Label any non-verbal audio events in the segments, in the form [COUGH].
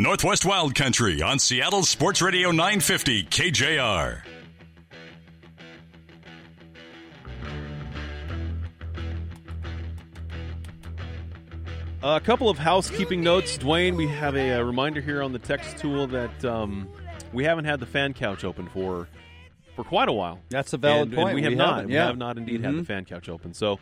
Northwest Wild Country on Seattle Sports Radio 950 KJR. A couple of housekeeping notes, Dwayne. We have a, a reminder here on the text tool that um, we haven't had the fan couch open for for quite a while. That's a valid and, point. And we have We not. haven't, We have not indeed had Mhm. the fan couch open. So,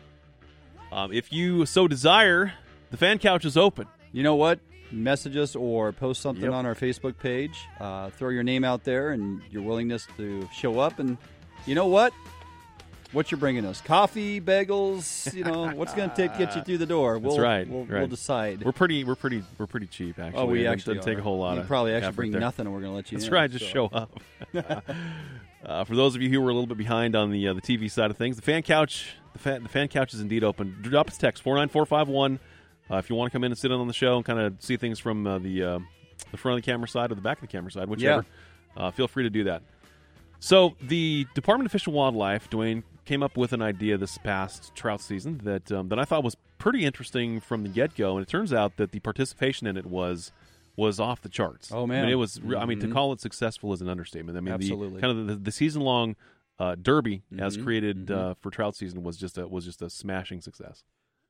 um, if you so desire, the fan couch is open. You know what? Message us or post something Yep. on our Facebook page. Uh, throw your name out there and your willingness to show up. And you know what? What you're bringing us? Coffee, bagels. You know what's going to take get you through the door. That's We'll, right. We'll, right. we'll decide. We're pretty. We're pretty. We're pretty cheap. Actually, oh, we It actually doesn't take a whole lot You probably actually bring there. nothing, and we're going to let you. That's in, right. Just so. show up. [LAUGHS] uh, for those of you who were a little bit behind on the uh, the TV side of things, the fan couch, the fan, the fan couch is indeed open. Drop us text four nine four five one uh, if you want to come in and sit in on the show and kind of see things from uh, the uh, the front of the camera side or the back of the camera side, whichever. Uh, feel free to do that. So the Department of Fish and Wildlife, Dwayne, came up with an idea this past trout season that um, that I thought was pretty interesting from the get go, and it turns out that the participation in it was was off the charts. Oh, I man. mean, it was. I mean, to Mhm. call it successful is an understatement. I mean, Absolutely. the kind of the, the season long uh, derby as Mhm, created mhm. Uh, for trout season was just a was just a smashing success.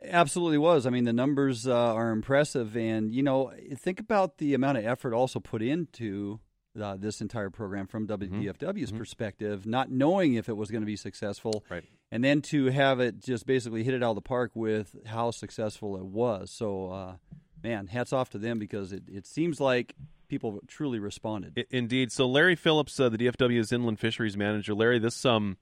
Absolutely was. I mean, the numbers uh, are impressive, and you know, think about the amount of effort also put into uh, this entire program from WDFW's Mhm. perspective, not knowing if it was going to be successful, Right. and then to have it just basically hit it out of the park with how successful it was. So, uh, man, hats off to them because it, it seems like people truly responded. I- indeed. So Larry Phillips, uh, the DFW's inland fisheries manager, Larry, this um,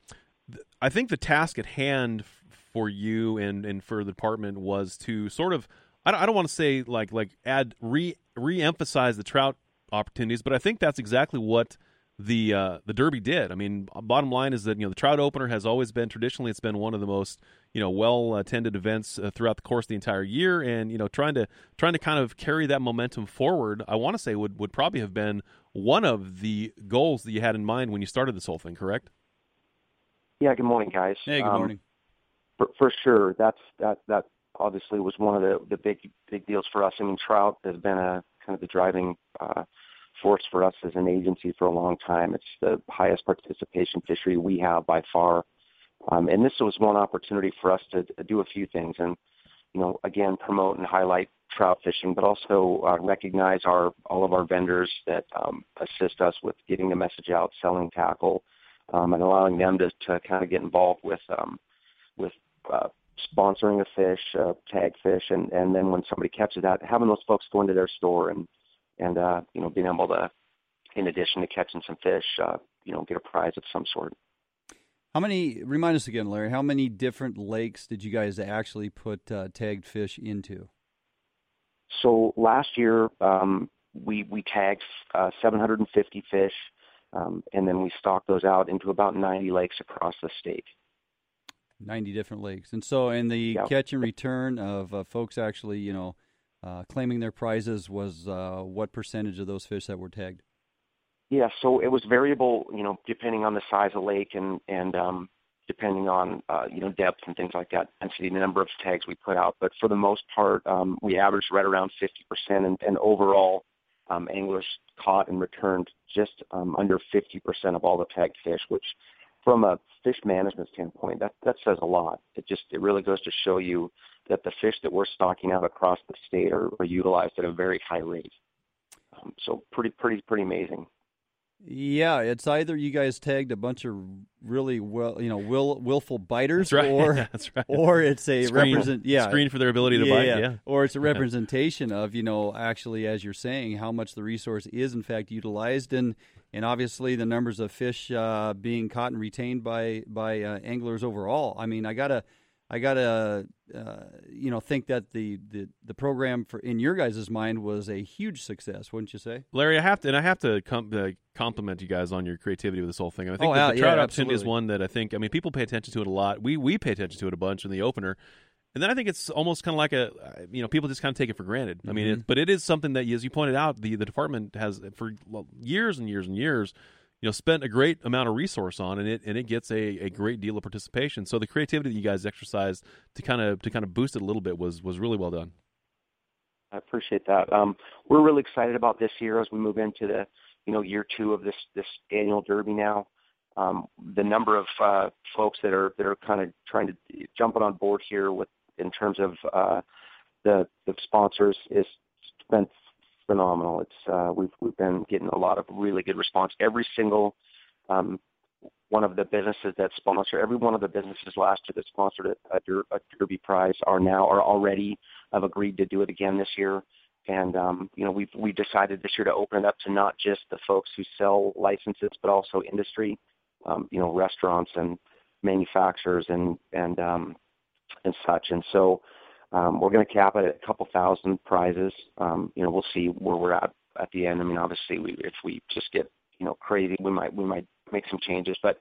th- I think the task at hand for you and and for the department was to sort of I don't, I don't want to say like like add re re-emphasize the trout opportunities, but I think that's exactly what the uh, the Derby did. I mean, bottom line is that you know the trout opener has always been traditionally it's been one of the most you know well attended events uh, throughout the course of the entire year, and you know trying to trying to kind of carry that momentum forward. I want to say would would probably have been one of the goals that you had in mind when you started this whole thing. Correct? Yeah, good morning, guys. hey, good Um, morning. For, for sure, that's that that obviously was one of the the big big deals for us. I mean, trout has been a kind of the driving uh, force for us as an agency for a long time. It's the highest participation fishery we have by far, um, and this was one opportunity for us to, do a few things and you know again promote and highlight trout fishing, but also uh, recognize our all of our vendors that um, assist us with getting the message out, selling tackle, um, and allowing them to, to kind of get involved with um, with uh, sponsoring a fish, uh, tag fish, and and then when somebody catches that, having those folks go into their store and and uh, you know being able to, in addition to catching some fish, uh, you know get a prize of some sort. How many? Remind us again, Larry. How many different lakes did you guys actually put uh, tagged fish into? So last year um, we we tagged uh, 750 fish, um, and then we stocked those out into about 90 lakes across the state. 90 different lakes. And so, in the Yeah. catch and return of uh, folks actually, you know, uh, claiming their prizes was uh, what percentage of those fish that were tagged? Yeah, so it was variable, you know, depending on the size of lake and and um, depending on uh, you know depth and things like that, density, the number of tags we put out. But for the most part, um, we averaged right around 50%, and, and overall, um, anglers caught and returned just um, under 50% of all the tagged fish, which from a fish management standpoint, that that says a lot. It just it really goes to show you that the fish that we're stocking out across the state are, are utilized at a very high rate. Um, so pretty pretty pretty amazing. Yeah, it's either you guys tagged a bunch of really well, you know, will, willful biters, That's right. or [LAUGHS] That's right. or it's a Screen- represent, yeah, screen for their ability to yeah, bite. yeah. Yeah. or it's a representation of you know actually as you're saying how much the resource is in fact utilized and and obviously the numbers of fish uh, being caught and retained by by uh, anglers overall. I mean, I gotta I gotta, uh, you know, think that the, the, the program for in your guys' mind was a huge success, wouldn't you say? Larry, I have to, and I have to com- uh, compliment you guys on your creativity with this whole thing. I think Oh, the, yeah, trout yeah, opportunity is one that I think. I mean, people pay attention to it a lot. We we pay attention to it a bunch in the opener, and then I think it's almost kind of like a, uh, you know, people just kind of take it for granted. I mean, Mm-hmm. it, but it is something that, as you pointed out, the the department has for years and years and years. You know, spent a great amount of resource on, and it and it gets a, a great deal of participation. So the creativity that you guys exercised to kind of to kind of boost it a little bit was was really well done. I appreciate that. Um, we're really excited about this year as we move into the, you know, year two of this this annual Derby now. Um, the number of uh, folks that are that are kind of trying to jumping on board here with in terms of uh, the the sponsors is been phenomenal. It's uh, we've we've been getting a lot of really good response. Every single um, one of the businesses that sponsor every one of the businesses last year that sponsored a, a, Der- a Derby prize are now are already have agreed to do it again this year. And um, you know, we've we decided this year to open it up to not just the folks who sell licenses, but also industry, um, you know, restaurants and manufacturers and and um, and such. And so um, we're going to cap it at a couple thousand prizes. Um, you know, we'll see where we're at at the end. I mean, obviously, we, if we just get you know crazy, we might we might make some changes. But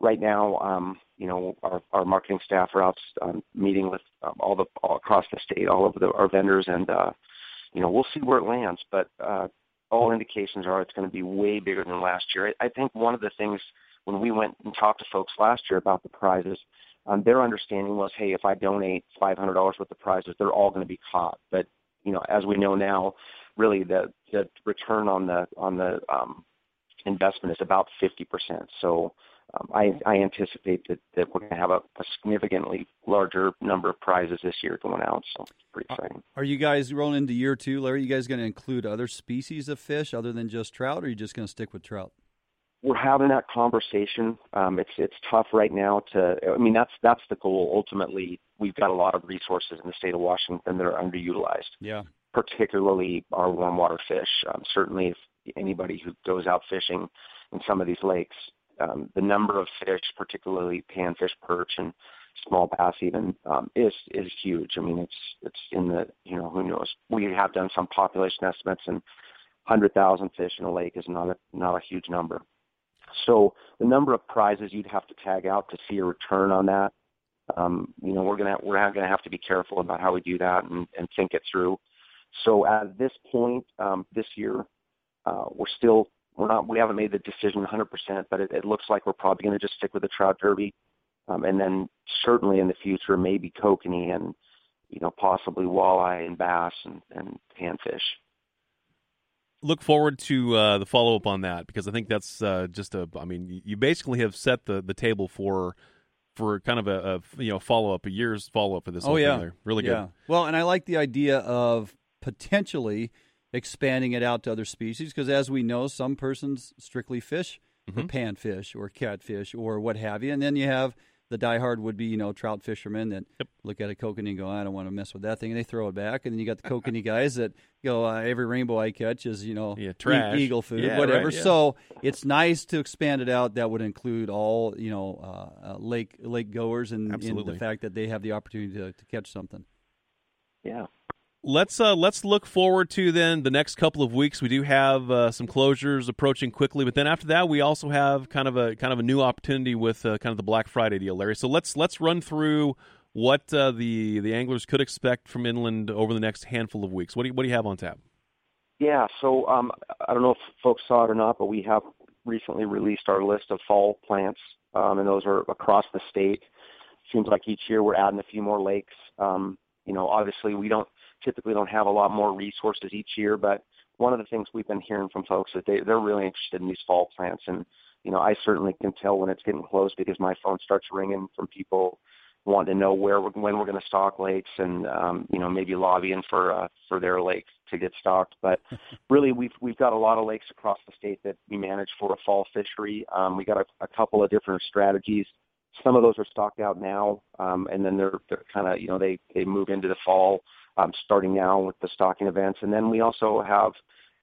right now, um, you know, our, our marketing staff are out um, meeting with um, all the all across the state, all of the, our vendors, and uh, you know, we'll see where it lands. But uh, all indications are it's going to be way bigger than last year. I, I think one of the things when we went and talked to folks last year about the prizes, um, their understanding was, hey, if I donate $500 worth of prizes, they're all going to be caught. But you know, as we know now, really the the return on the on the um, investment is about 50%. So um, I, I anticipate that, that we're going to have a, a significantly larger number of prizes this year going out. So it's pretty exciting. Are you guys rolling into year two, Larry? you guys going to include other species of fish other than just trout, or are you just going to stick with trout? We're having that conversation. Um, it's it's tough right now to. I mean, that's that's the goal. Ultimately, we've got a lot of resources in the state of Washington that are underutilized. Yeah. particularly our warm water fish. Um, certainly, if anybody who goes out fishing in some of these lakes, um, the number of fish, particularly panfish, perch, and small bass, even um, is is huge. I mean, it's it's in the you know who knows. We have done some population estimates, and hundred thousand fish in a lake is not a not a huge number. So the number of prizes you'd have to tag out to see a return on that, um, you know, we're gonna we're gonna have to be careful about how we do that and, and think it through. So at this point, um, this year, uh, we're still we're not we haven't made the decision 100%, but it, it looks like we're probably going to just stick with the trout derby, um, and then certainly in the future maybe kokanee and you know possibly walleye and bass and, and panfish. Look forward to uh, the follow up on that because I think that's uh, just a. I mean, you basically have set the, the table for for kind of a, a you know follow up, a year's follow up for this. Oh whole thing yeah, there. really yeah. good. Well, and I like the idea of potentially expanding it out to other species because, as we know, some persons strictly fish for Mhm. panfish or catfish or what have you, and then you have the diehard would be you know trout fishermen that Yep. look at a kokanee and go, I don't want to mess with that thing, and they throw it back, and then you got the kokanee guys that go, uh, every rainbow I catch is you know Yeah, e- trash. eagle food, Yeah, whatever. right, yeah. So it's nice to expand it out. That would include all you know uh, uh, lake lake goers and, and the fact that they have the opportunity to, to catch something. Yeah. Let's uh, let's look forward to then the next couple of weeks. We do have uh, some closures approaching quickly, but then after that, we also have kind of a kind of a new opportunity with uh, kind of the Black Friday deal, Larry. So let's let's run through what uh, the the anglers could expect from inland over the next handful of weeks. What do you, what do you have on tap? Yeah, so um, I don't know if folks saw it or not, but we have recently released our list of fall plants, um, and those are across the state. Seems like each year we're adding a few more lakes. Um, you know, obviously we don't typically don't have a lot more resources each year, but one of the things we've been hearing from folks is they they're really interested in these fall plants, and you know, I certainly can tell when it's getting close because my phone starts ringing from people wanting to know where we're, when we're going to stock lakes and um, you know maybe lobbying for uh, for their lake to get stocked. But [LAUGHS] really, we've we've got a lot of lakes across the state that we manage for a fall fishery. Um, we got a, a couple of different strategies. Some of those are stocked out now, um, and then they're they're kind of you know they they move into the fall, um, starting now with the stocking events, and then we also have.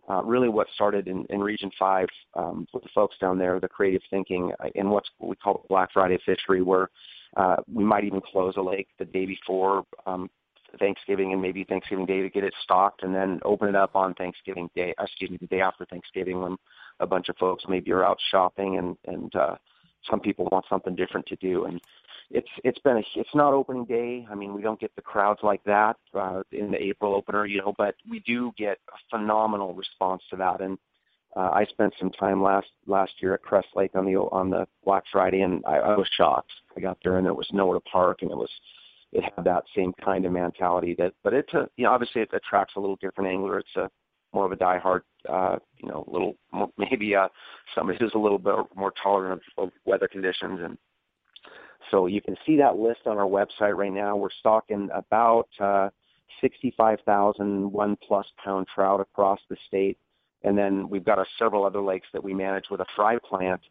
Uh, really, what started in, in Region Five um, with the folks down there, the creative thinking, uh, in what's what we call Black Friday fishery, where Uh, we might even close a lake the day before um, Thanksgiving and maybe Thanksgiving Day to get it stocked, and then open it up on Thanksgiving Day. Excuse me, the day after Thanksgiving when a bunch of folks maybe are out shopping and and uh, some people want something different to do. And it's it's been a it's not opening day. I mean, we don't get the crowds like that uh, in the April opener, you know, but we do get a phenomenal response to that. And uh, I spent some time last last year at Crest Lake on the on the Black Friday, and I, I was shocked. I got there and there was nowhere to park, and it was it had that same kind of mentality that, but it's a you know obviously it attracts a little different angler. It's a more of a diehard, uh, you know, little more, [LAUGHS] maybe uh, somebody who's a little bit more tolerant of, of weather conditions and so you can see that list on our website right now. We're stocking about uh, 65,000 one plus pound trout across the state. And then we've got a, several other lakes that we manage with a fry plant.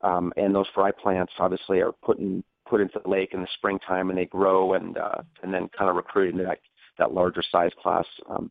Um, and those fry plants obviously are put, in, put into the lake in the springtime and they grow and, uh, and then kind of recruit into that, that larger size class um,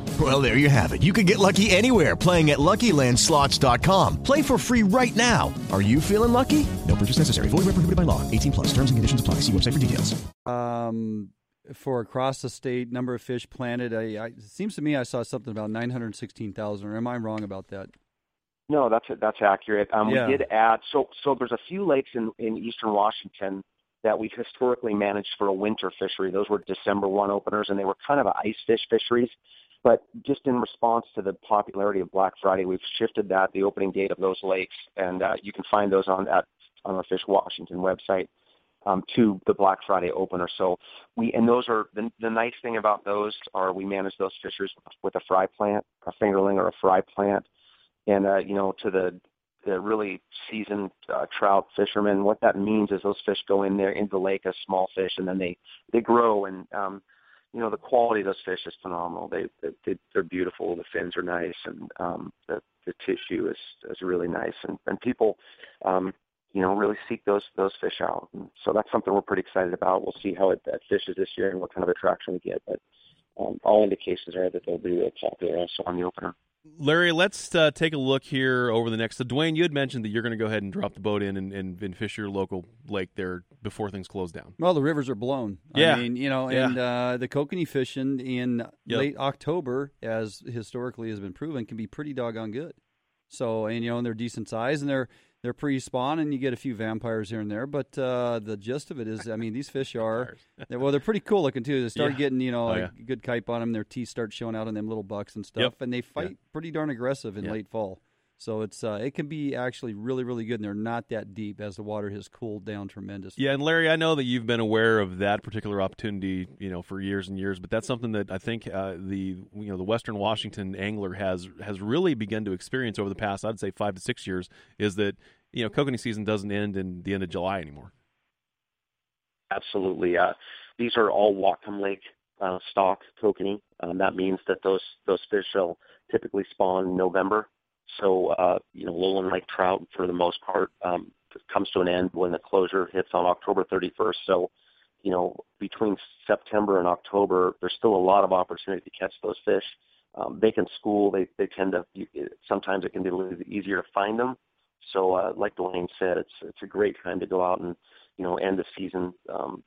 Well, there you have it. You can get lucky anywhere playing at LuckyLandSlots.com. Play for free right now. Are you feeling lucky? No purchase necessary. Void where prohibited by law. 18 plus. Terms and conditions apply. See website for details. Um, for across the state, number of fish planted, I, I, it seems to me I saw something about 916,000. Or am I wrong about that? No, that's that's accurate. Um, Yeah. We did add so so there's a few lakes in in eastern Washington that we've historically managed for a winter fishery. Those were December one openers, and they were kind of ice fish fisheries. But just in response to the popularity of Black Friday, we've shifted that the opening date of those lakes, and uh, you can find those on at on our Fish Washington website um, to the Black Friday opener. So we and those are the, the nice thing about those are we manage those fishers with a fry plant, a fingerling or a fry plant, and uh, you know to the the really seasoned uh, trout fishermen, what that means is those fish go in there into the lake as small fish, and then they they grow and um, you know the quality of those fish is phenomenal. They, they they're beautiful. The fins are nice, and um, the the tissue is is really nice, and and people. Um, you know, really seek those those fish out. And so that's something we're pretty excited about. We'll see how it that fishes this year and what kind of attraction we get. But um, all indications are that they'll be real popular also on the opener. Larry, let's uh, take a look here over the next. So, Dwayne, you had mentioned that you're going to go ahead and drop the boat in and, and, and fish your local lake there before things close down. Well, the rivers are blown. Yeah. I mean, you know, Yeah. and uh, the kokanee fishing in Yep. late October, as historically has been proven, can be pretty doggone good. So, and you know, and they're decent size, and they're they're pre-spawn, and you get a few vampires here and there. But uh, the gist of it is, I mean, these fish [LAUGHS] are [LAUGHS] they're, well, they're pretty cool looking too. They start Yeah. getting you know Oh, like yeah. good kype on them. Their teeth start showing out on them little bucks and stuff, Yep. and they fight pretty darn aggressive in Yeah. late fall. So it's uh, it can be actually really really good, and they're not that deep as the water has cooled down tremendously. Yeah, and Larry, I know that you've been aware of that particular opportunity, you know, for years and years. But that's something that I think uh, the you know the Western Washington angler has has really begun to experience over the past, I'd say, five to six years. Is that you know kokanee season doesn't end in the end of July anymore. Absolutely. Uh, these are all Whatcom Lake uh, stock kokanee. Um, that means that those those fish will typically spawn in November. So uh, you know, lowland lake trout for the most part um, comes to an end when the closure hits on October 31st. So you know, between September and October, there's still a lot of opportunity to catch those fish. Um, they can school. They they tend to. Sometimes it can be a little easier to find them. So, uh, like Dwayne said, it's it's a great time to go out and you know end the season um,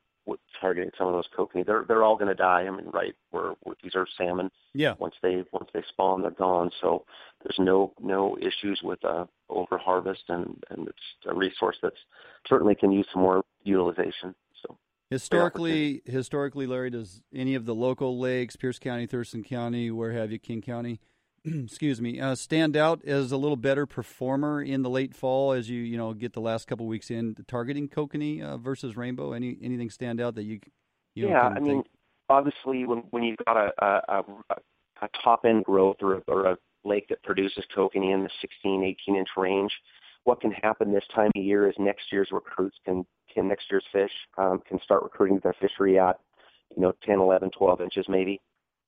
targeting some of those kokanee. They're they're all going to die. I mean, right? We're, we're these are salmon. Yeah. Once they once they spawn, they're gone. So there's no no issues with uh, over harvest, and and it's a resource that's certainly can use some more utilization. So Historically, historically, Larry, does any of the local lakes, Pierce County, Thurston County, where have you, King County, [CLEARS THROAT] excuse me, uh, stand out as a little better performer in the late fall as you you know get the last couple weeks in targeting kokanee uh, versus rainbow? Any anything stand out that you you yeah, I mean, think- obviously, when when you've got a a, a, a top end growth or, or a lake that produces kokanee in the 16, 18 inch range, what can happen this time of year is next year's recruits can can next year's fish um, can start recruiting their fishery at you know 10, 11, 12 inches maybe.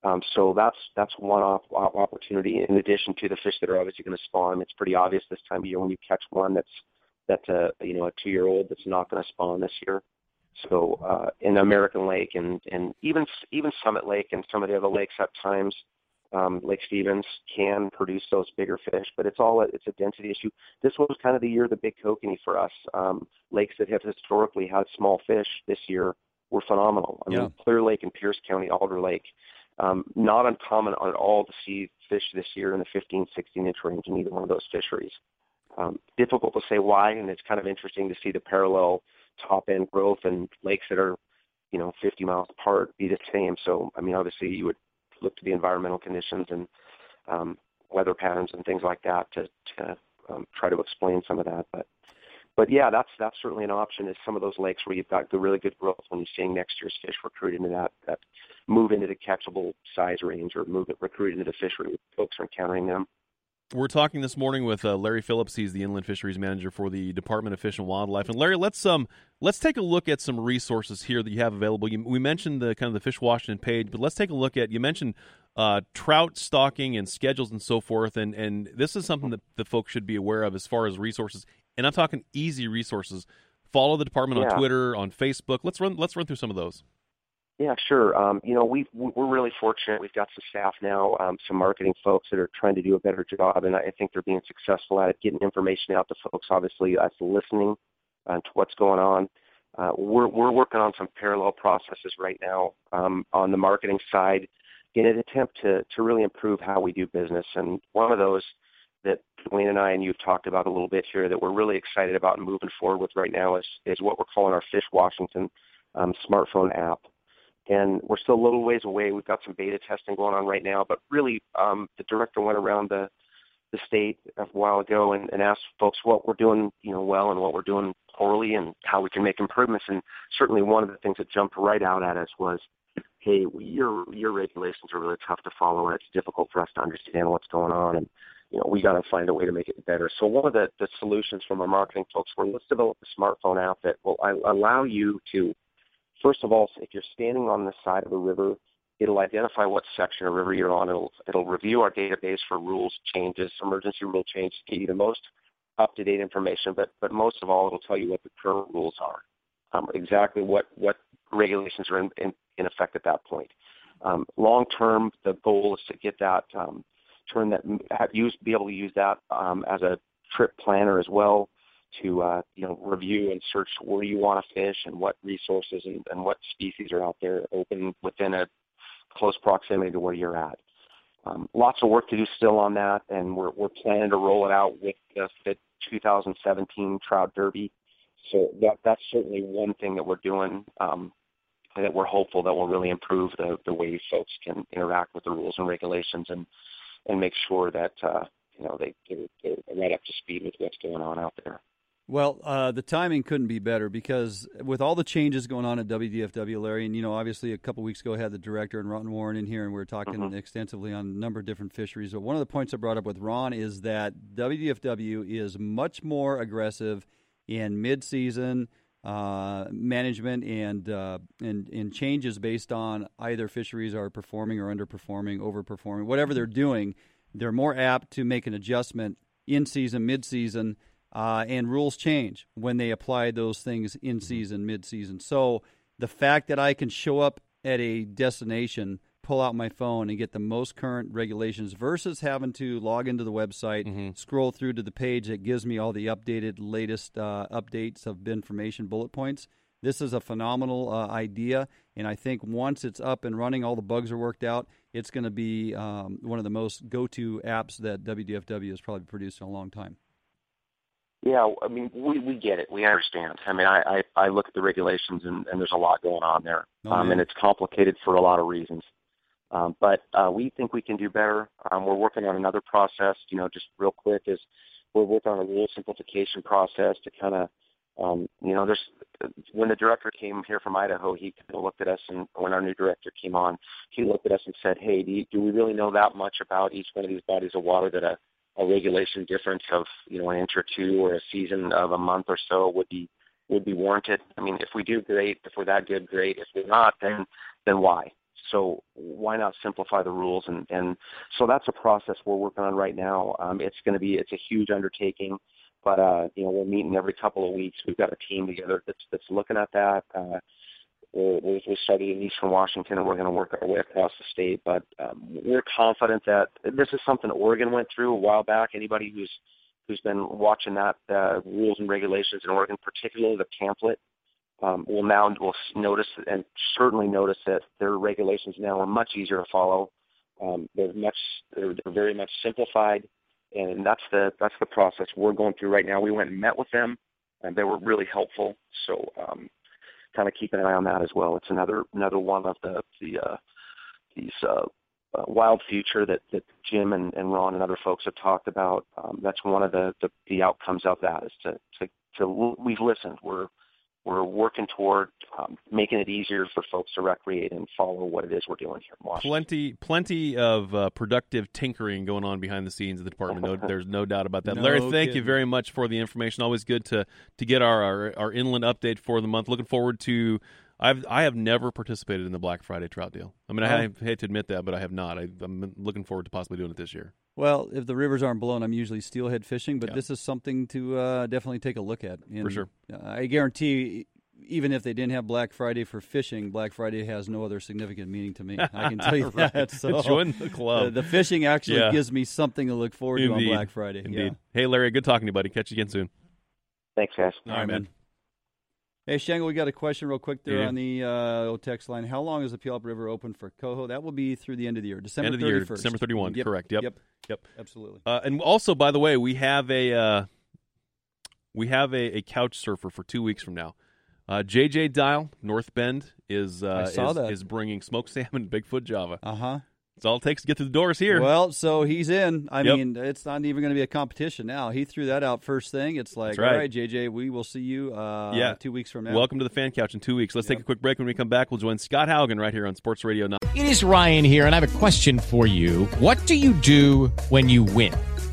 Um, so that's that's one off opportunity in addition to the fish that are obviously going to spawn. It's pretty obvious this time of year when you catch one that's that's a you know a two year old that's not going to spawn this year. So uh, in American Lake and and even even Summit Lake and some of the other lakes at times, um, Lake Stevens can produce those bigger fish, but it's all a, it's a density issue. This was kind of the year of the big kokanee for us. Um, lakes that have historically had small fish this year were phenomenal. I Yeah. mean, Clear Lake in Pierce County, Alder Lake, um, not uncommon at all to see fish this year in the 15, 16 inch range in either one of those fisheries. Um, difficult to say why, and it's kind of interesting to see the parallel top end growth and lakes that are, you know, 50 miles apart be the same. So, I mean, obviously you would look to the environmental conditions and um, weather patterns and things like that to, to um, try to explain some of that. But, but yeah, that's that's certainly an option. Is some of those lakes where you've got the really good growth when you're seeing next year's fish recruit into that that move into the catchable size range or move it recruit into the fishery. where Folks are encountering them. We're talking this morning with uh, Larry Phillips. He's the inland fisheries manager for the Department of Fish and Wildlife. And Larry, let's um let's take a look at some resources here that you have available. You, we mentioned the kind of the Fish Washington page, but let's take a look at you mentioned uh, trout stocking and schedules and so forth. And and this is something that the folks should be aware of as far as resources. And I'm talking easy resources. Follow the department Yeah. on Twitter, on Facebook. Let's run let's run through some of those. Yeah, sure. Um, you know, we we're really fortunate. We've got some staff now, um, some marketing folks that are trying to do a better job, and I think they're being successful at it, getting information out to folks. Obviously, us listening uh, to what's going on. Uh, we're we're working on some parallel processes right now um, on the marketing side in an attempt to to really improve how we do business. And one of those that Dwayne and I and you've talked about a little bit here that we're really excited about moving forward with right now is is what we're calling our Fish Washington um, smartphone app and we're still a little ways away. We've got some beta testing going on right now, but really, um, the director went around the the state a while ago and, and asked folks what we're doing, you know, well and what we're doing poorly, and how we can make improvements. And certainly, one of the things that jumped right out at us was, "Hey, your your regulations are really tough to follow, and it's difficult for us to understand what's going on." And you know, we got to find a way to make it better. So one of the, the solutions from our marketing folks were let's develop a smartphone app that will allow you to First of all, if you're standing on the side of a river, it'll identify what section of river you're on. It'll it'll review our database for rules changes, emergency rule changes, get you the most up-to-date information. But but most of all, it'll tell you what the current rules are, um, exactly what what regulations are in, in, in effect at that point. Um, long term, the goal is to get that um, turn that have use be able to use that um, as a trip planner as well to uh, you know review and search where you want to fish and what resources and, and what species are out there open within a close proximity to where you're at. Um, lots of work to do still on that, and we're we're planning to roll it out with the, the 2017 Trout Derby. So that that's certainly one thing that we're doing. Um, that we're hopeful that will really improve the the way folks can interact with the rules and regulations and and make sure that uh, you know they they're, they're right up to speed with what's going on out there. Well, uh, the timing couldn't be better because with all the changes going on at WDFW, Larry, and you know, obviously a couple weeks ago I had the director and Ron Warren in here, and we were talking Mhm. extensively on a number of different fisheries. But one of the points I brought up with Ron is that WDFW is much more aggressive in mid-season uh, management and, uh, and and changes based on either fisheries are performing or underperforming, overperforming, whatever they're doing. They're more apt to make an adjustment in season, mid season, uh, and rules change when they apply those things in season, mid season. So the fact that I can show up at a destination, pull out my phone, and get the most current regulations versus having to log into the website, scroll through to the page that gives me all the updated, latest uh, updates of information, bullet points. This is a phenomenal uh, idea, and I think once it's up and running, all the bugs are worked out. It's going to be um, one of the most go-to apps that WDFW has probably produced in a long time. Yeah, I mean, we we get it. We understand. I mean, I I, I look at the regulations and, and there's a lot going on there, Oh, um, and it's complicated for a lot of reasons. Um, but uh, we think we can do better. Um, we're working on another process. You know, just real quick is we're working on a rule simplification process to kind of, um, you know, there's when the director came here from Idaho, he kind of looked at us, and when our new director came on, he looked at us and said, "Hey, do, you, do we really know that much about each one of these bodies of water that a a regulation difference of you know an inch or two or a season of a month or so would be would be warranted. I mean, if we do great, if we're that good, great. If we're not, then then why? So why not simplify the rules? And and so that's a process we're working on right now. Um, it's going to be it's a huge undertaking, but uh, you know we're meeting every couple of weeks. We've got a team together that's that's looking at that. Uh, we're, we're, we study in Eastern Washington, and we're going to work our way across the state. But um, we're confident that this is something Oregon went through a while back. Anybody who's who's been watching that uh, rules and regulations in Oregon, particularly the pamphlet, um, will now will notice and certainly notice that their regulations now are much easier to follow. Um, they're much they're, they're very much simplified, and that's the that's the process we're going through right now. We went and met with them, and they were really helpful. So um, kind of keep an eye on that as well. It's another another one of the the uh, these uh, uh, wild future that, that Jim and, and Ron and other folks have talked about. Um, that's one of the, the the outcomes of that is to to, to we've listened. We're we're working toward um, making it easier for folks to recreate and follow what it is we're doing here in Washington. Plenty, plenty of uh, productive tinkering going on behind the scenes of the department. No, [LAUGHS] there's no doubt about that. No Larry, thank kidding. you very much for the information. Always good to to get our, our our inland update for the month. Looking forward to. I've I have never participated in the Black Friday trout deal. I mean, I Oh. hate to admit that, but I have not. I, I'm looking forward to possibly doing it this year. Well, if the rivers aren't blown, I'm usually steelhead fishing, but Yeah. this is something to uh, definitely take a look at. And, sure. uh, I guarantee, even if they didn't have Black Friday for fishing, Black Friday has no other significant meaning to me. I can tell you [LAUGHS] Right. that. So Join the club. uh, the fishing actually Yeah. gives me something to look forward to on Black Friday. Indeed. Yeah. Hey, Larry, good talking to you, buddy. Catch you again soon. Thanks, guys. All right, man. Hey, Shangle, we got a question real quick there Yeah. on the uh, text line. How long is the Puyallup River open for Coho? That will be through the end of the year, December End of the year, 31st. December 31. Yep. Correct. Yep. Yep. Yep. Absolutely. Uh, and also, by the way, we have a uh, we have a, a couch surfer for two weeks from now. Uh, JJ Dial North Bend is uh, is, is bringing smoked [LAUGHS] salmon, Bigfoot Java. Uh huh. That's all it takes to get through the doors here. Well, so he's in. I Yep. mean, it's not even going to be a competition now. He threw that out first thing. It's like, right. all right, JJ, we will see you uh, yeah, two weeks from now. Welcome to the fan couch in two weeks. Let's take a quick break. When we come back, we'll join Scott Haugen right here on Sports Radio 9. It is Ryan here, and I have a question for you. What do you do when you win?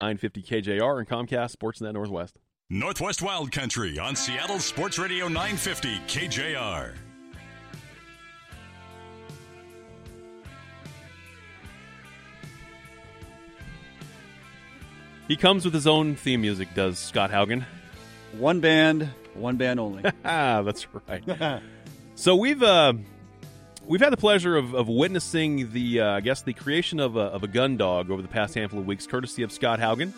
950 KJR and Comcast Sportsnet Northwest. Northwest Wild Country on Seattle Sports Radio 950 KJR. He comes with his own theme music, does Scott Haugen. One band, one band only. Ah, [LAUGHS] that's right. [LAUGHS] so we've uh, we've had the pleasure of, of witnessing the uh, I guess the creation of a, of a gun dog over the past handful of weeks, courtesy of Scott Haugen.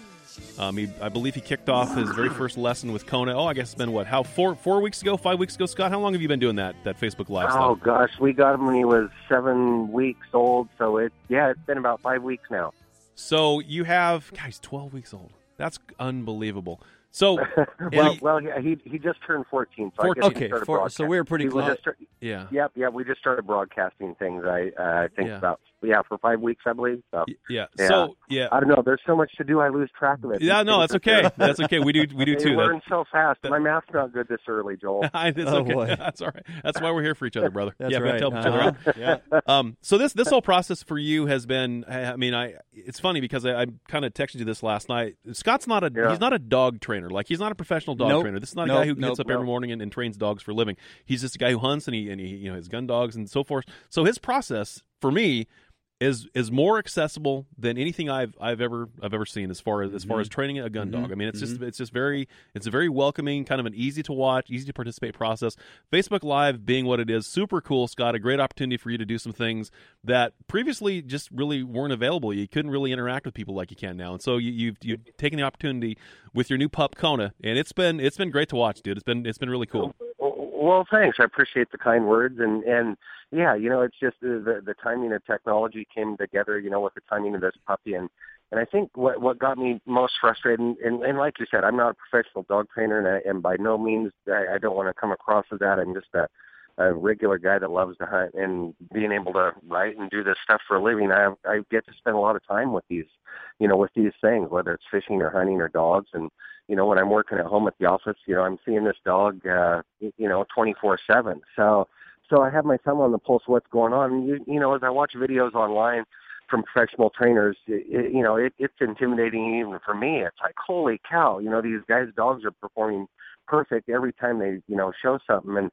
Um, he, I believe he kicked off his very first lesson with Kona. Oh, I guess it's been what? How four four weeks ago? Five weeks ago? Scott, how long have you been doing that that Facebook Live Oh stuff? gosh, we got him when he was seven weeks old. So it yeah, it's been about five weeks now. So you have guys, twelve weeks old. That's unbelievable. So [LAUGHS] well, and- well, yeah, he he just turned fourteen, so I 14. guess Okay, four- so we were pretty close. yeah. Yep, yeah, we just started broadcasting things. I uh, I think Yeah. about yeah, for five weeks, I believe. So, yeah. So yeah, I don't know. There's so much to do. I lose track of it. Yeah, no, that's okay. That's okay. We do we do You too. learn so fast. My math's not good this early, Joel. [LAUGHS] it's Oh, okay. boy. [LAUGHS] That's all right. That's why we're here for each other, brother. That's yeah, we gotta right. each other Uh-huh. out. Yeah. Um. So this this whole process for you has been. I I mean, I. It's funny because I, I kind of texted you this last night. Scott's not a. Yeah. He's not a dog trainer. Like he's not a professional dog Nope. trainer. This is not a guy who gets Nope. up every morning and, and trains dogs for a living. He's just a guy who hunts and he and he you know his gun dogs and so forth. So his process for me is is more accessible than anything I've I've ever I've ever seen as far as as far Mhm. as training a gun Mhm. dog. I mean, it's just it's just very it's a very welcoming, kind of an easy to watch, easy to participate process. Facebook Live being what it is, super cool, Scott. A great opportunity for you to do some things that previously just really weren't available. You couldn't really interact with people like you can now, and so you, you've you've taken the opportunity with your new pup Kona, and it's been it's been great to watch, dude. It's been it's been really cool. Well, thanks. I appreciate the kind words, and and yeah, you know, it's just the the, timing of technology came together, you know, with the timing of this puppy, and and I think what what got me most frustrated, and, and, and like you said, I'm not a professional dog trainer, and, I, and by no means I, I don't want to come across as that. I'm just a a regular guy that loves to hunt and being able to write and do this stuff for a living. I I get to spend a lot of time with these, you know, with these things, whether it's fishing or hunting or dogs, and you know, when I'm working at home at the office, you know, I'm seeing this dog, uh, you know, 24/7. So, so I have my thumb on the pulse of what's going on. You, you know, as I watch videos online from professional trainers, it, it, you know, it, it's intimidating even for me. It's like, holy cow, you know, these guys' dogs are performing perfect every time they, you know, show something. And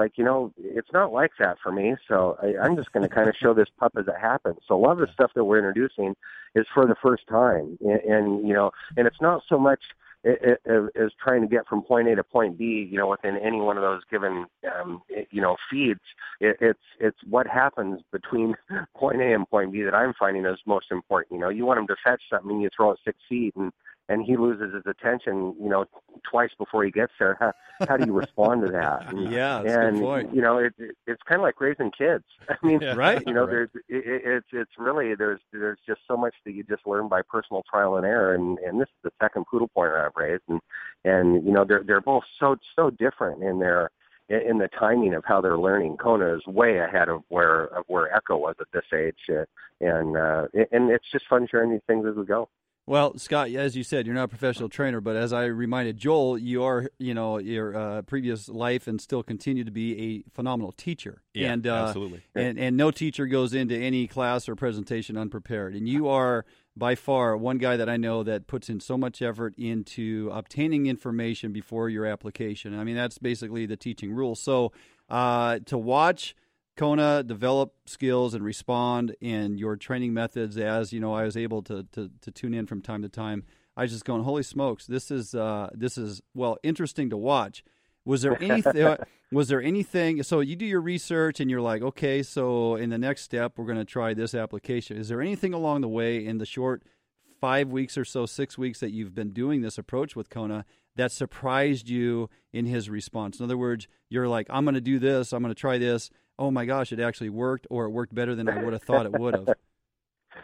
like, you know, it's not like that for me. So I, I'm just going to kind of show this pup as it happens. So a lot of the stuff that we're introducing is for the first time, and, and you know, and it's not so much is trying to get from point A to point B, you know, within any one of those given, um, you know, feeds. It, it's it's what happens between [LAUGHS] point A and point B that I'm finding is most important. You know, you want him to fetch something, you throw it six feet, and and he loses his attention, you know, twice before he gets there. How, [LAUGHS] how do you respond to that? And, [LAUGHS] Yeah, that's a good and point. you know, it, it, it's kind of like raising kids. [LAUGHS] I mean, Yeah. Right. You know, Right. there's it- it's it's really there's there's just so much that you just learn by personal trial and error. And and this is the second pudelpointer I've raised, and and you know they're they're both so so different in their in the timing of how they're learning. Kona is way ahead of where of where Echo was at this age, uh, and uh, and it's just fun sharing these things as we go. Well, Scott, as you said, you're not a professional trainer, but as I reminded Joel, you are, you know, your uh, previous life and still continue to be a phenomenal teacher. Yeah, and, uh, absolutely. And and no teacher goes into any class or presentation unprepared. And you are by far one guy that I know that puts in so much effort into obtaining information before your application. I mean, that's basically the teaching rule. So uh, to watch Kona develop skills and respond in your training methods as you know I was able to, to, to tune in from time to time. I was just going, holy smokes, this is uh, this is well interesting to watch. Was there anything? [LAUGHS] was there anything? So you do your research and you're like, okay, so in the next step we're going to try this application. Is there anything along the way in the short five weeks or so, six weeks that you've been doing this approach with Kona that surprised you in his response? In other words, you're like, I'm going to do this, I'm going to try this. Oh my gosh, it actually worked, or it worked better than I would have thought it would have. [LAUGHS]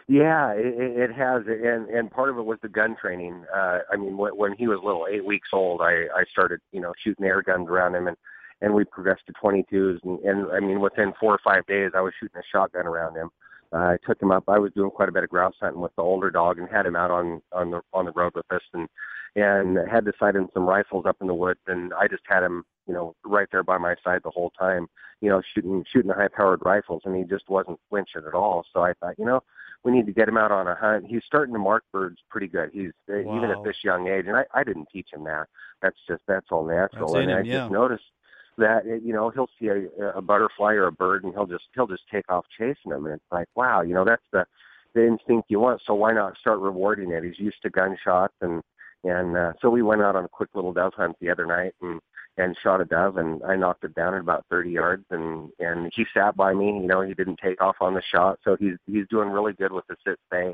Yeah, it, it has, and and part of it was the gun training. Uh, I mean, when, when he was little, eight weeks old, I I started you know shooting air guns around him, and and we progressed to 22s, and, and I mean within four or five days, I was shooting a shotgun around him. Uh, I took him up. I was doing quite a bit of grouse hunting with the older dog, and had him out on on the on the road with us, and and had to sight decided some rifles up in the woods, and I just had him, you know, right there by my side the whole time, you know, shooting shooting high powered rifles, and he just wasn't flinching at all. So I thought, you know, we need to get him out on a hunt. He's starting to mark birds pretty good. He's uh, even at this young age, and I I didn't teach him that. That's just that's all natural, That's and him, I yeah. just noticed that uh, you know he'll see a, a butterfly or a bird and he'll just he'll just take off chasing them and it's like wow you know that's the the instinct you want so why not start rewarding it he's used to gunshots and and uh, so we went out on a quick little dove hunt the other night and and shot a dove and I knocked it down at about 30 yards and and he sat by me you know he didn't take off on the shot. So he's he's doing really good with the sit stay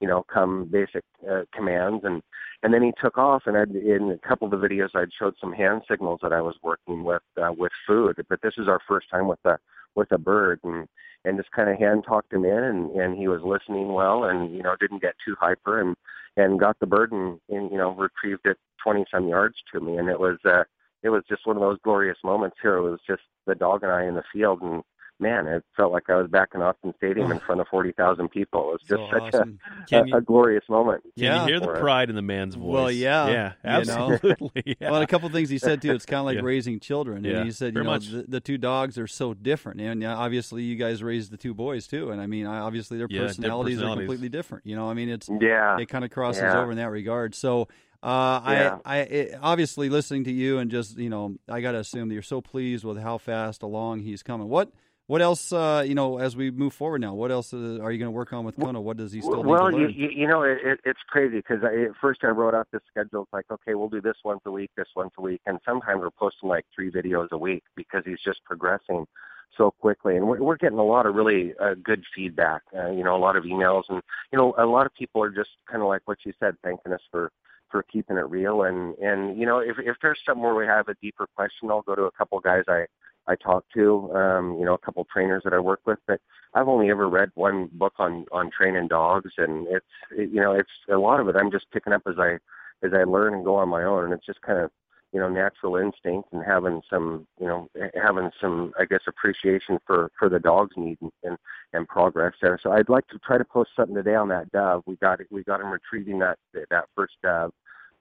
you know come basic uh, commands. And and then he took off and I'd, in a couple of the videos I'd showed some hand signals that I was working with uh, with food. But this is our first time with a with a bird and and just kind of hand talked him in and and he was listening well and you know didn't get too hyper and and got the bird and, and you know retrieved it 20 some yards to me. And it was uh it was just one of those glorious moments here it was just the dog and I in the field and man, it felt like I was back in Autzen Stadium in oh. front of forty thousand people. It was just So such awesome. a, a, you- a glorious moment. Can Yeah. you hear the For it. pride in the man's voice? Well, yeah, yeah, you know. absolutely. [LAUGHS] yeah. Well, a couple of things he said too. It's kind of like [LAUGHS] Yeah. raising children. Yeah, And he said, you very know, much. the, the two dogs are so different, and yeah, obviously you guys raised the two boys too. And I mean, obviously their Yeah, different personalities, are completely different. You know, I mean, it's Yeah. it kind of crosses Yeah. over in that regard. So. Uh, Yeah. I, I it, obviously listening to you and just you know, I got to assume that you're so pleased with how fast along he's coming. What what else? Uh, you know, as we move forward now, what else uh, are you going to work on with Kona? What does he still well, need to you, learn? you, you know, it, it, it's crazy because at first I wrote out the schedule. It's like, okay, we'll do this once a week, this once a week, and sometimes we're posting like three videos a week because he's just progressing so quickly, and we're, we're getting a lot of really uh, good feedback. Uh, you know, a lot of emails, and you know, a lot of people are just kind of like what you said, thanking us for for keeping it real. And and you know, if if there's something where we have a deeper question, I'll go to a couple guys I I talk to, um, you know, a couple trainers that I work with. But I've only ever read one book on on training dogs, and it's it, you know, it's a lot of it. I'm just picking up as I as I learn and go on my own, and it's just kind of you know natural instinct and having some you know having some I guess appreciation for for the dog's need and and, and progress there. So I'd like to try to post something today on that dove. We got we got him retrieving that that first dove.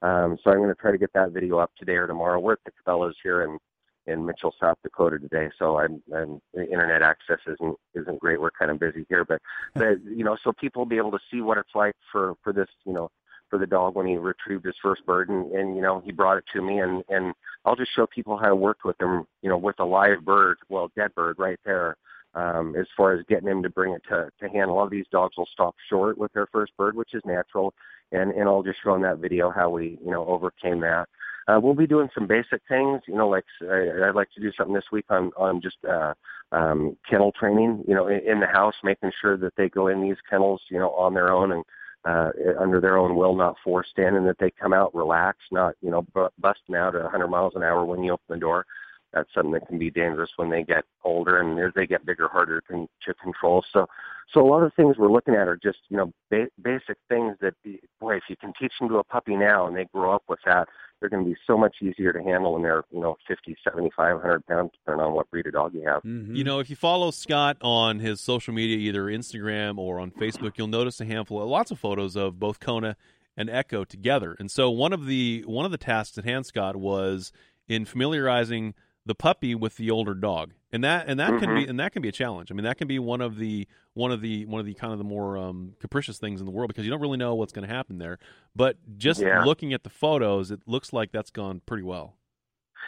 Um, so I'm going to try to get that video up today or tomorrow. We're at the Cabela's here in in Mitchell, South Dakota today. So I'm, I'm the internet access isn't isn't great. We're kind of busy here, but but you know, so people will be able to see what it's like for for this you know for the dog when he retrieved his first bird and, and you know he brought it to me and and I'll just show people how I worked with him you know with a live bird well dead bird right there um, as far as getting him to bring it to to hand. A lot of these dogs will stop short with their first bird, which is natural, and and I'll just show in that video how we you know overcame that. Uh, we'll be doing some basic things, you know, like I, I'd like to do something this week on on just uh, um, kennel training, you know, in, in the house, making sure that they go in these kennels, you know, on their own and uh, under their own will, not forced in, and that they come out relaxed, not you know bu- busting out at 100 miles an hour when you open the door. That's something that can be dangerous when they get older and as they get bigger, harder to, to control. So, so a lot of things we're looking at are just you know ba- basic things that boy, if you can teach them to a puppy now and they grow up with that, they're going to be so much easier to handle when they're you know 50, 75, 100 pounds, depending on what breed of dog you have. Mm-hmm. You know, if you follow Scott on his social media, either Instagram or on Facebook, you'll notice a handful of lots of photos of both Kona and Echo together. And so one of the one of the tasks at hand, Scott, was in familiarizing the puppy with the older dog, and that and that can be Mhm. and that can be a challenge. I mean, that can be one of the one of the one of the kind of the more um, capricious things in the world because you don't really know what's going to happen there. But just Yeah. looking at the photos, it looks like that's gone pretty well.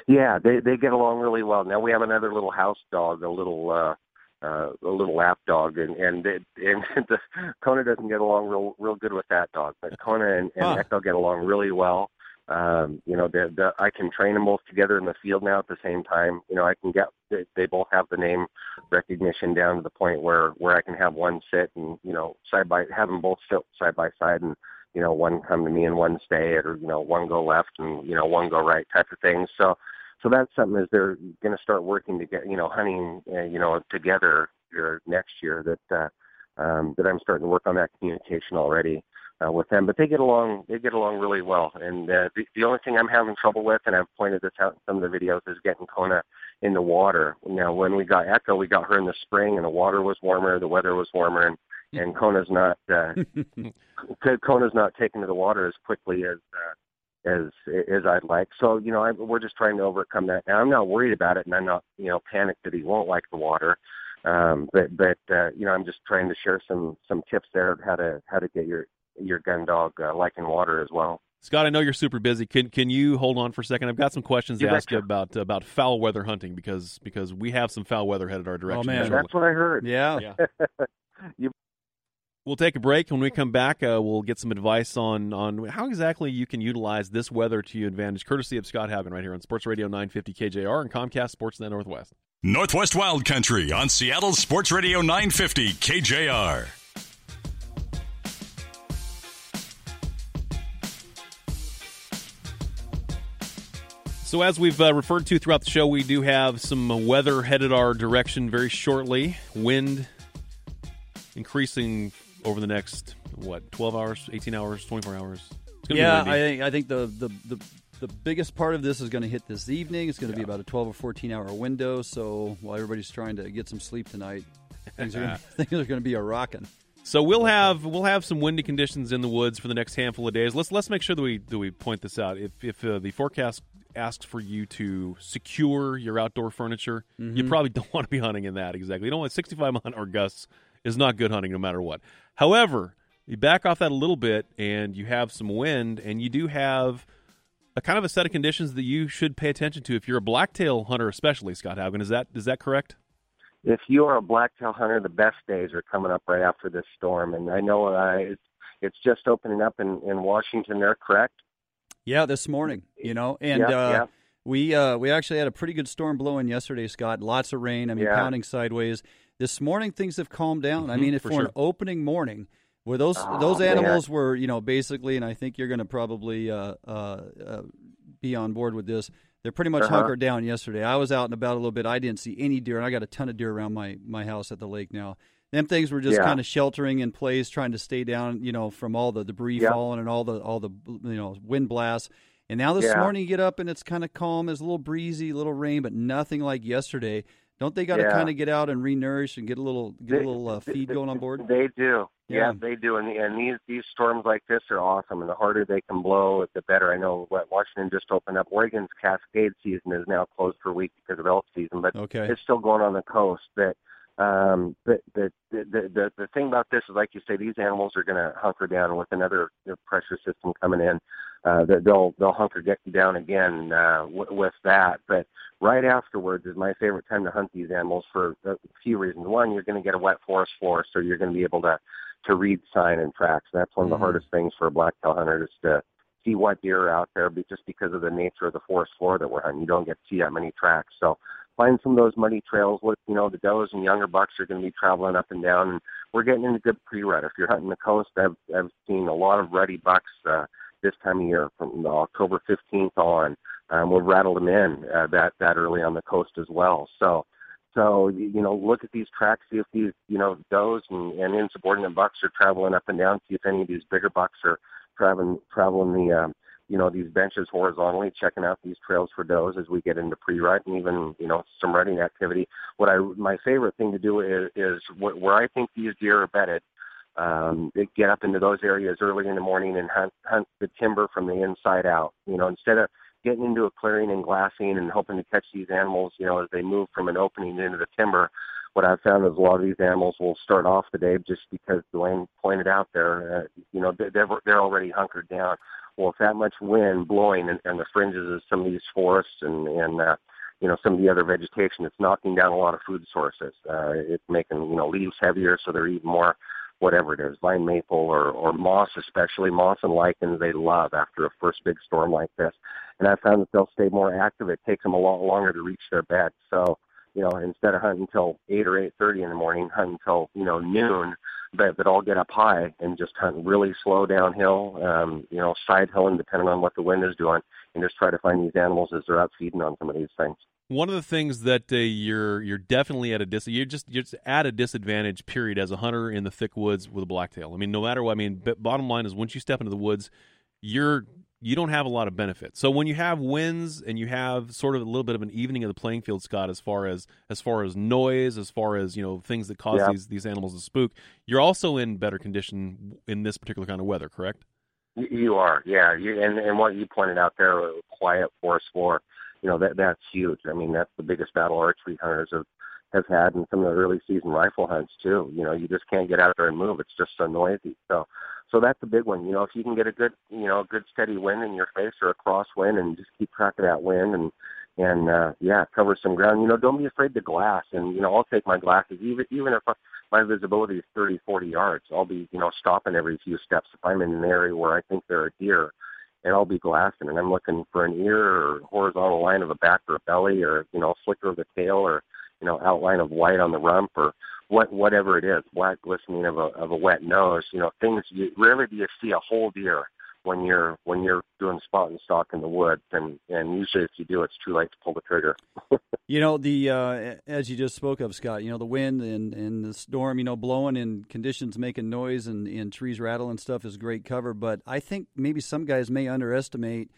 Yeah, they they get along really well. Now we have another little house dog, a little uh uh a little lap dog and and it, and [LAUGHS] the, Kona doesn't get along real real good with that dog, but Kona and, and Huh. Echo get along really well. Um, you know, the, the I can train them both together in the field now at the same time. You know, I can get they, they both have the name recognition down to the point where where I can have one sit and you know side by have them both sit side by side and you know one come to me and one stay or you know one go left and you know one go right type of thing. So so that's something as they're going to start working to get you know hunting uh, you know together here next year that uh, um, that I'm starting to work on that communication already uh, with them. But they get along they get along really well. And uh, the, the only thing I'm having trouble with, and I've pointed this out in some of the videos, is getting Kona in the water. Now when we got Echo, we got her in the spring, and the water was warmer, the weather was warmer, and and [LAUGHS] Kona's not uh, [LAUGHS] Kona's not taken to the water as quickly as. Uh, as as I'd like. So you know, I, we're just trying to overcome that. Now I'm not worried about it, and I'm not you know panicked that he won't like the water. Um, but but uh, you know, I'm just trying to share some some tips there of how to how to get your your gun dog uh, liking water as well. Scott, I know you're super busy. Can can you hold on for a second? I've got some questions You to ask you about about foul weather hunting because because we have some foul weather headed our direction. Oh man. shortly. That's what I heard. Yeah. [LAUGHS] you We'll take a break. When we come back, uh, we'll get some advice on on how exactly you can utilize this weather to your advantage, courtesy of Scott Haugen right here on Sports Radio 950 KJR and Comcast Sportsnet Northwest. Northwest Wild Country on Seattle Sports Radio 950 KJR. So, as we've uh, referred to throughout the show, we do have some weather headed our direction very shortly. Wind increasing over the next what 12 hours, 18 hours, 24 hours. Yeah. I think I think the, the the the biggest part of this is going to hit this evening. It's going to be about a 12 or 14 hour window. So while everybody's trying to get some sleep tonight, things are gonna, [LAUGHS] [LAUGHS] things are going to be a rocking. So we'll have we'll have some windy conditions in the woods for the next handful of days. Let's let's make sure that we that we point this out. If if uh, the forecast asks for you to secure your outdoor furniture, you Mhm. probably [LAUGHS] don't want to be hunting in that exactly. You don't want 65 mile an hour gusts is not good hunting no matter what. However, you back off that a little bit and you have some wind and you do have a kind of a set of conditions that you should pay attention to if you're a blacktail hunter especially Scott Haugen is that is that correct? if you are a blacktail hunter, the best days are coming up right after this storm. And I know uh, it's it's just opening up in in Washington. There, correct? Yeah, this morning, you know, and Yeah, uh, yeah. we uh, we actually had a pretty good storm blowing yesterday, Scott. Lots of rain. I mean, Yeah. pounding sideways. This morning, things have calmed down. I Mhm, mean, if for for an opening morning, where those Oh, those man. animals were, you know, basically, and I think you're going to probably uh, uh, uh, be on board with this. They're pretty much Uh-huh. hunkered down yesterday. I was out and about a little bit. I didn't see any deer, and I got a ton of deer around my my house at the lake now. Them things were just Yeah. kind of sheltering in place, trying to stay down, you know, from all the debris falling and all the all the you know wind blasts. And now this Yeah. morning you get up and it's kind of calm. It's a little breezy, a little rain, but nothing like yesterday. Don't they got to kind of get out and re-nourish and get a little get They- a little uh, feed going on board? They do. Yeah. Yeah, they do. And and these these storms like this are awesome. And the harder they can blow, the better. I know what Washington just opened up. Oregon's Cascade season is now closed for a week because of elk season, but Okay. it's still going on the coast. That um, the, the the the the thing about this is, like you say, these animals are going to hunker down with another pressure system coming in. Uh, they'll they'll hunker get down again uh, w- with that. But right afterwards is my favorite time to hunt these animals for a few reasons. One, you're going to get a wet forest floor, so you're going to be able to to read sign and tracks. That's one of the Mhm. hardest things for a blacktail hunter is to see what deer are out there, but just because of the nature of the forest floor that we're hunting, you don't get to see that many tracks. So find some of those muddy trails. Look, you know, the does and younger bucks are going to be traveling up and down, and we're getting into good pre-rut. If you're hunting the coast, I've I've seen a lot of ruddy bucks uh, this time of year from October 15th on. Um, we've rattled them in uh, that that early on the coast as well. So. So you know, look at these tracks, see if these you know does and, and insubordinate bucks are traveling up and down. See if any of these bigger bucks are traveling traveling the um, you know these benches horizontally, checking out these trails for does as we get into pre-rut and even you know some rutting activity. What I my favorite thing to do is, is where I think these deer are bedded. Um, get up into those areas early in the morning and hunt hunt the timber from the inside out. You know, instead of getting into a clearing and glassing and hoping to catch these animals, you know, as they move from an opening into the timber. What I've found is a lot of these animals will start off the day just because Dwayne pointed out there, uh, you know, they're they're already hunkered down. Well, if that much wind blowing and, and the fringes of some of these forests and and uh, you know some of the other vegetation, it's knocking down a lot of food sources. Uh, it's making you know leaves heavier, so they're eating more whatever it is, vine maple or, or moss especially, moss and lichens they love after a first big storm like this. And I found that they'll stay more active. It takes them a lot longer to reach their bed. So, you know, instead of hunting until eight or eight thirty in the morning, hunt until, you know, noon, but but I'll get up high and just hunt really slow downhill, um, you know, side hilling depending on what the wind is doing and just try to find these animals as they're out feeding on some of these things. One of the things that uh, you're you're definitely at a dis you're just you're just at a disadvantage period as a hunter in the thick woods with a blacktail. I mean, no matter what. I mean, bottom line is once you step into the woods, you're you don't have a lot of benefit. So when you have winds and you have sort of a little bit of an evening of the playing field, Scott, as far as as far as noise, as far as you know things that cause Yeah. these these animals to spook, you're also in better condition in this particular kind of weather. Correct? You- You are, yeah. You, and and what you pointed out there, a quiet forest floor, you know that that's huge. I mean, that's the biggest battle archery hunters have have had in some of the early season rifle hunts too. You know, you just can't get out there and move. It's just so noisy. So, so that's a big one. You know, if you can get a good, you know, a good steady wind in your face or a crosswind, and just keep track of that wind and and uh yeah, cover some ground. You know, don't be afraid to glass. And you know, I'll take my glasses even even if my visibility is 30, 40 yards. I'll be, you know, stopping every few steps if I'm in an area where I think there are deer, and I'll be glassing, and I'm looking for an ear or horizontal line of a back or a belly, or you know, flicker of the tail, or you know, outline of white on the rump, or what whatever it is, black glistening of a of a wet nose. You know, things. You, rarely do you see a whole deer when you're when you're doing spot and stalk in the woods, and and usually if you do, it's too late to pull the trigger. [LAUGHS] You know the uh, as you just spoke of, Scott. You know the wind and, and the storm. You know blowing and conditions making noise and, and trees rattle and stuff is great cover. But I think maybe some guys may underestimate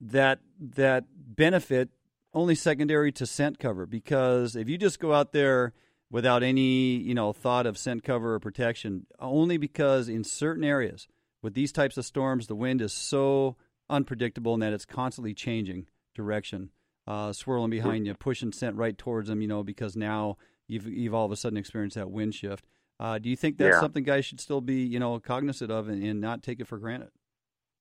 that that benefit only secondary to scent cover because if you just go out there without any you know thought of scent cover or protection, only because in certain areas with these types of storms, the wind is so unpredictable and that it's constantly changing direction, uh, swirling behind you, pushing scent right towards them. You know because now you've you've all of a sudden experienced that wind shift. Uh, do you think that's Yeah. something guys should still be you know cognizant of and, and not take it for granted?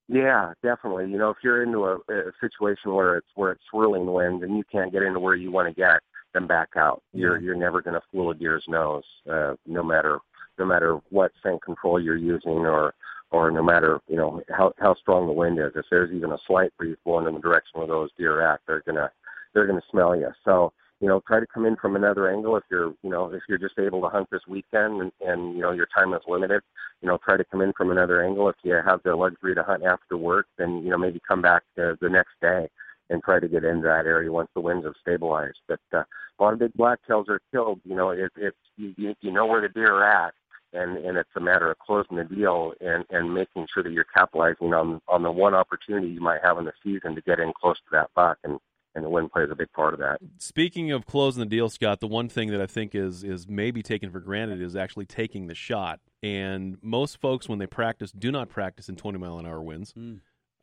Yeah, definitely. You know, if you're into a, a situation where it's where it's swirling wind and you can't get into where you want to get, then back out. You're you're never going to fool a deer's nose, uh, no matter no matter what scent control you're using or or no matter you know how how strong the wind is. If there's even a slight breeze blowing in the direction where those deer are at, they're gonna they're gonna smell you. So you know, try to come in from another angle if you're you know if you're just able to hunt this weekend and, and you know your time is limited. You know, try to come in from another angle. If you have the luxury to hunt after work, then you know maybe come back uh, the next day and try to get into that area once the winds have stabilized. But uh, a lot of big blacktails are killed. You know, it, it's you, you you know where the deer are at, and and it's a matter of closing the deal and and making sure that you're capitalizing on on the one opportunity you might have in the season to get in close to that buck, and and the wind plays a big part of that. Speaking of closing the deal, Scott, the one thing that I think is is maybe taken for granted is actually taking the shot. And most folks, when they practice, do not practice in 20 mile an hour winds.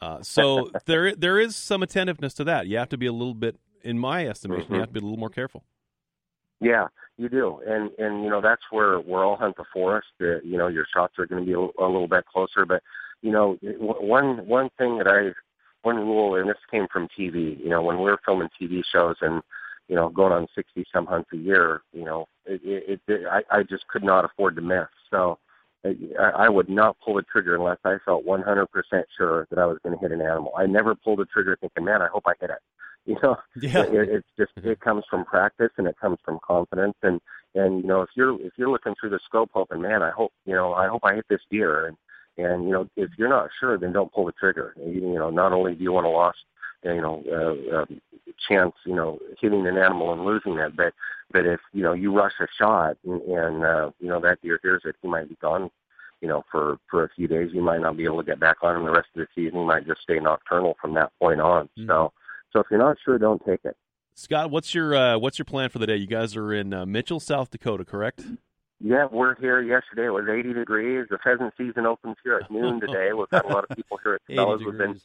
Uh, so there there is some attentiveness to that. You have to be a little bit, in my estimation, you Mhm. have to be a little more careful. Yeah, you do, and and you know that's where we're all hunt the forest. Uh, you know your shots are going to be a, a little bit closer, but you know one one thing that I one rule, and this came from TV. You know when we were filming TV shows and you know going on sixty some hunts a year, you know it, it, it I, I just could not afford to miss. So I, I would not pull the trigger unless I felt 100% sure that I was going to hit an animal. I never pulled the trigger thinking, man, I hope I hit it. [LAUGHS] You know, Yeah. it, it's just mm-hmm. it comes from practice and it comes from confidence and and you know if you're if you're looking through the scope hoping man I hope you know I hope I hit this deer and and you know if you're not sure then don't pull the trigger you, you know not only do you want to lost you know uh, uh, chance you know hitting an animal and losing it but but if you know you rush a shot and, and uh, you know that deer hears it he might be gone you know for for a few days you might not be able to get back on him the rest of the season you might just stay nocturnal from that point on so so if you're not sure don't take it Scott, what's your uh, what's your plan for the day? You guys are in uh, Mitchell, South Dakota, correct? Yeah, we're here yesterday. It was 80 degrees. The pheasant season opens here at noon [LAUGHS] today. We've had a lot of people here at 80 Cabela's. We've been,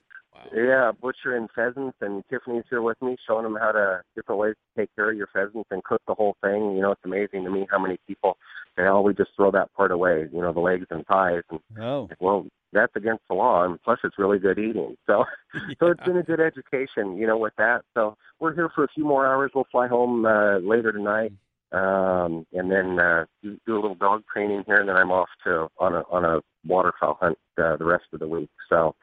yeah, butchering pheasants, and Tiffany's here with me, showing them how to different ways to take care of your pheasants and cook the whole thing. You know, it's amazing to me how many people say, "Oh, we just throw that part away," you know, the legs and thighs. And Oh, well, that's against the law, and plus it's really good eating. So, [LAUGHS] so it's been a good education, you know, with that. So we're here for a few more hours. We'll fly home uh, later tonight, um, and then uh, do, do a little dog training here, and then I'm off to on a on a waterfowl hunt uh, the rest of the week. So,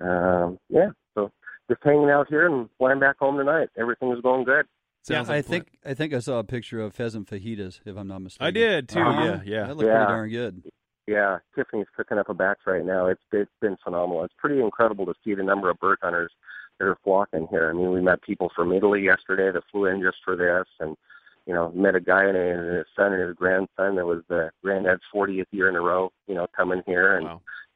um, yeah, so just hanging out here and flying back home tonight. Everything is going good. yeah. I think I think I saw a picture of pheasant fajitas, if I'm not mistaken. I did too. Uh-huh. Yeah, yeah. That looked Yeah. pretty darn good. Yeah, Tiffany's cooking up a batch right now. It's it's been phenomenal. It's pretty incredible to see the number of bird hunters that are flocking here. I mean, we met people from Italy yesterday that flew in just for this, and you know, met a guy and his son and his grandson that was the granddad's 40th year in a row. You know, coming here, and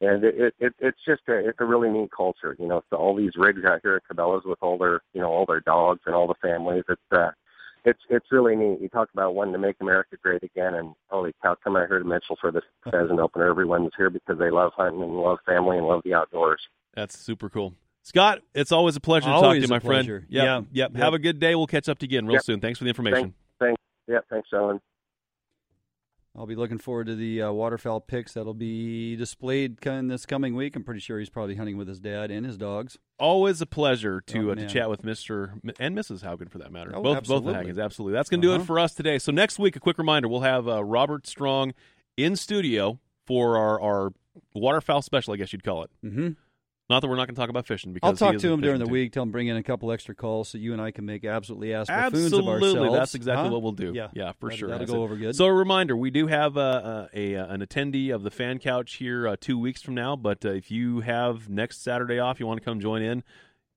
and it, it, it it's just a it's a really neat culture. You know, so all these rigs out here at Cabela's with all their you know all their dogs and all the families. It's uh it's it's really neat. You talk about wanting to make America great again, and holy cow, come out here to Mitchell for this [LAUGHS] pheasant opener. Everyone's here because they love hunting and love family and love the outdoors. That's super cool. Scott, it's always a pleasure to talk to you, my a friend. pleasure. Yep, Yeah. Yep. Yep. Have a good day. We'll catch up to you again real Yep. soon. Thanks for the information. Thanks, thanks, yeah, thanks, Owen. I'll be looking forward to the uh, waterfowl picks that'll be displayed kind this coming week. I'm pretty sure he's probably hunting with his dad and his dogs. Always a pleasure to Oh, uh, to chat with Mister and Mrs. Haugen for that matter. Oh, both both absolutely. the Haugens, absolutely. That's going to do Uh-huh. it for us today. So next week, a quick reminder: we'll have uh, Robert Strong in studio for our our waterfowl special. I guess you'd call it. Mm-hmm. Not that we're not going to talk about fishing because I'll talk to a him during the dude. week. Tell him bring in a couple extra calls so you and I can make absolutely ass buffoons of Absolutely, ourselves. that's exactly Huh? what we'll do. Yeah, yeah, for That- sure. That'll That's go it. over good. So a reminder: we do have uh, a, a an attendee of the fan couch here uh, two weeks from now. But uh, if you have next Saturday off, you want to come join in.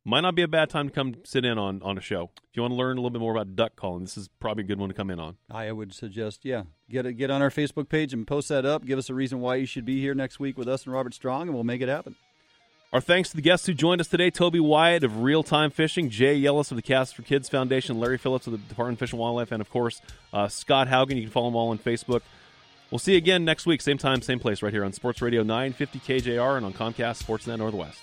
Might not be a bad time to come sit in on, on a show. If you want to learn a little bit more about duck calling, this is probably a good one to come in on. I would suggest, yeah, get it, get on our Facebook page and post that up. Give us a reason why you should be here next week with us and Robert Strong, and we'll make it happen. Our thanks to the guests who joined us today Toby Wyatt of Real Time Fishing, Jay Yellis of the Cast for Kids Foundation, Larry Phillips of the Department of Fish and Wildlife, and of course, uh, Scott Haugen. You can follow them all on Facebook. We'll see you again next week, same time, same place, right here on Sports Radio 950 KJR and on Comcast Sportsnet Northwest.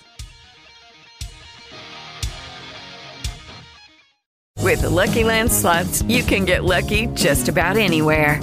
With the Lucky Land slots, you can get lucky just about anywhere.